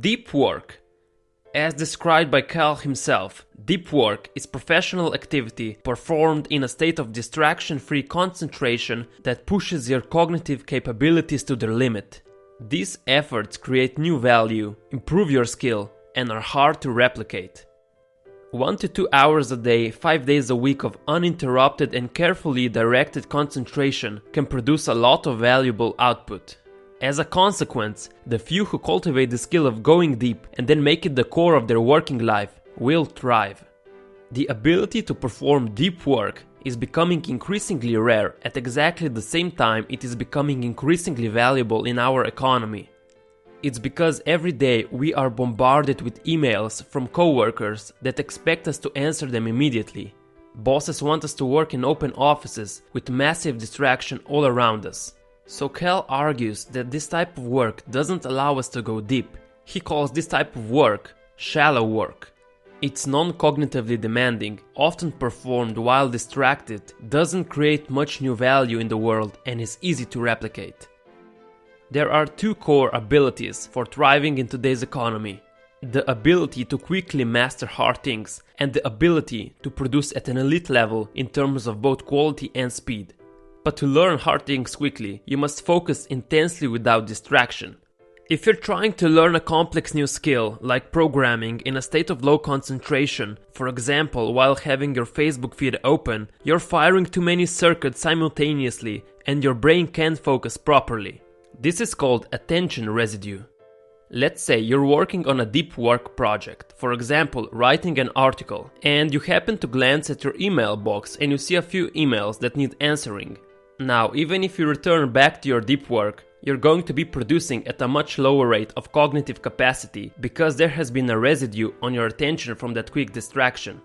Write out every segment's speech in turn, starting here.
Deep work. As described by Cal himself, deep work is professional activity performed in a state of distraction free concentration that pushes your cognitive capabilities to their limit. These efforts create new value, improve your skill, and are hard to replicate. 1 to 2 hours a day, 5 days a week of uninterrupted and carefully directed concentration can produce a lot of valuable output. As a consequence, the few who cultivate the skill of going deep and then make it the core of their working life will thrive. The ability to perform deep work is becoming increasingly rare at exactly the same time it is becoming increasingly valuable in our economy. It's because every day we are bombarded with emails from coworkers that expect us to answer them immediately. Bosses want us to work in open offices with massive distraction all around us. So Cal argues that this type of work doesn't allow us to go deep. He calls this type of work shallow work. It's non cognitively demanding, often performed while distracted, doesn't create much new value in the world, and is easy to replicate. There are two core abilities for thriving in today's economy the ability to quickly master hard things, and the ability to produce at an elite level in terms of both quality and speed. But to learn hard things quickly, you must focus intensely without distraction. If you're trying to learn a complex new skill, like programming, in a state of low concentration, for example, while having your Facebook feed open, you're firing too many circuits simultaneously and your brain can't focus properly. This is called attention residue. Let's say you're working on a deep work project, for example, writing an article, and you happen to glance at your email box and you see a few emails that need answering. Now, even if you return back to your deep work, you're going to be producing at a much lower rate of cognitive capacity because there has been a residue on your attention from that quick distraction.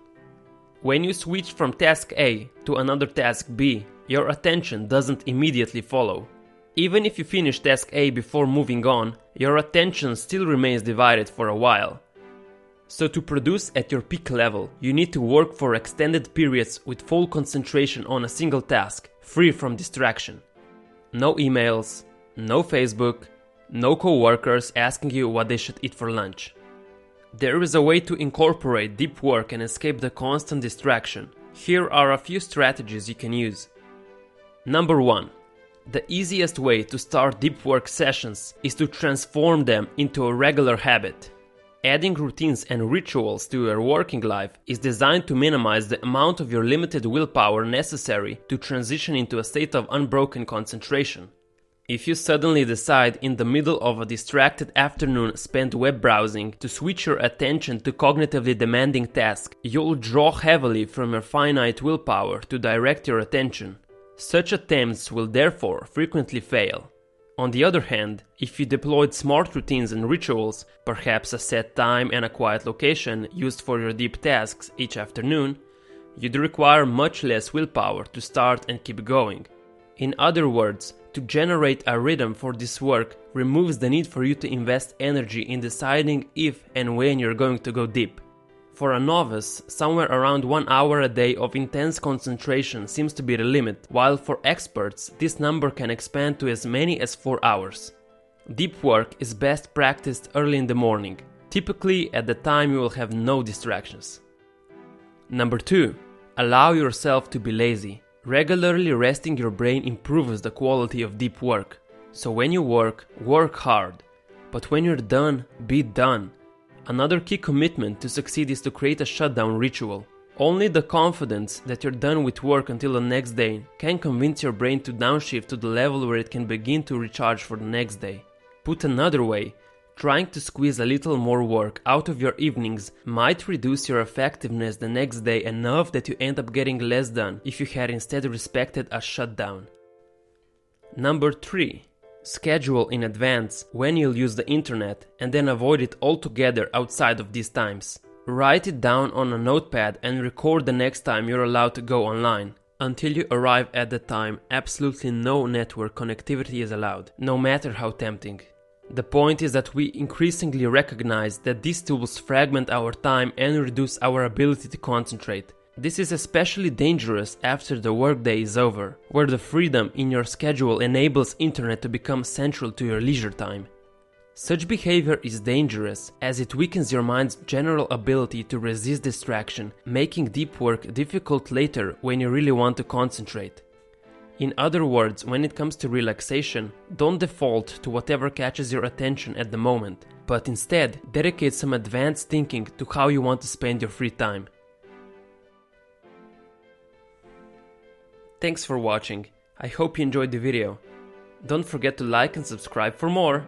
When you switch from task A to another task B, your attention doesn't immediately follow. Even if you finish task A before moving on, your attention still remains divided for a while. So, to produce at your peak level, you need to work for extended periods with full concentration on a single task, free from distraction. No emails, no Facebook, no co workers asking you what they should eat for lunch. There is a way to incorporate deep work and escape the constant distraction. Here are a few strategies you can use. Number 1. The easiest way to start deep work sessions is to transform them into a regular habit. Adding routines and rituals to your working life is designed to minimize the amount of your limited willpower necessary to transition into a state of unbroken concentration. If you suddenly decide in the middle of a distracted afternoon spent web browsing to switch your attention to cognitively demanding tasks, you'll draw heavily from your finite willpower to direct your attention. Such attempts will therefore frequently fail. On the other hand, if you deployed smart routines and rituals, perhaps a set time and a quiet location used for your deep tasks each afternoon, you'd require much less willpower to start and keep going. In other words, to generate a rhythm for this work removes the need for you to invest energy in deciding if and when you're going to go deep. For a novice, somewhere around one hour a day of intense concentration seems to be the limit, while for experts, this number can expand to as many as 4 hours. Deep work is best practiced early in the morning, typically at the time you will have no distractions. Number 2. Allow yourself to be lazy. Regularly resting your brain improves the quality of deep work. So when you work, work hard. But when you're done, be done Another key commitment to succeed is to create a shutdown ritual. Only the confidence that you're done with work until the next day can convince your brain to downshift to the level where it can begin to recharge for the next day. Put another way, trying to squeeze a little more work out of your evenings might reduce your effectiveness the next day enough that you end up getting less done if you had instead respected a shutdown. Number 3 Schedule in advance when you'll use the internet and then avoid it altogether outside of these times. Write it down on a notepad and record the next time you're allowed to go online. Until you arrive at the time, absolutely no network connectivity is allowed, no matter how tempting. The point is that we increasingly recognize that these tools fragment our time and reduce our ability to concentrate. This is especially dangerous after the workday is over, where the freedom in your schedule enables internet to become central to your leisure time. Such behavior is dangerous as it weakens your mind's general ability to resist distraction, making deep work difficult later when you really want to concentrate. In other words, when it comes to relaxation, don't default to whatever catches your attention at the moment, but instead dedicate some advanced thinking to how you want to spend your free time. Thanks for watching. I hope you enjoyed the video. Don't forget to like and subscribe for more.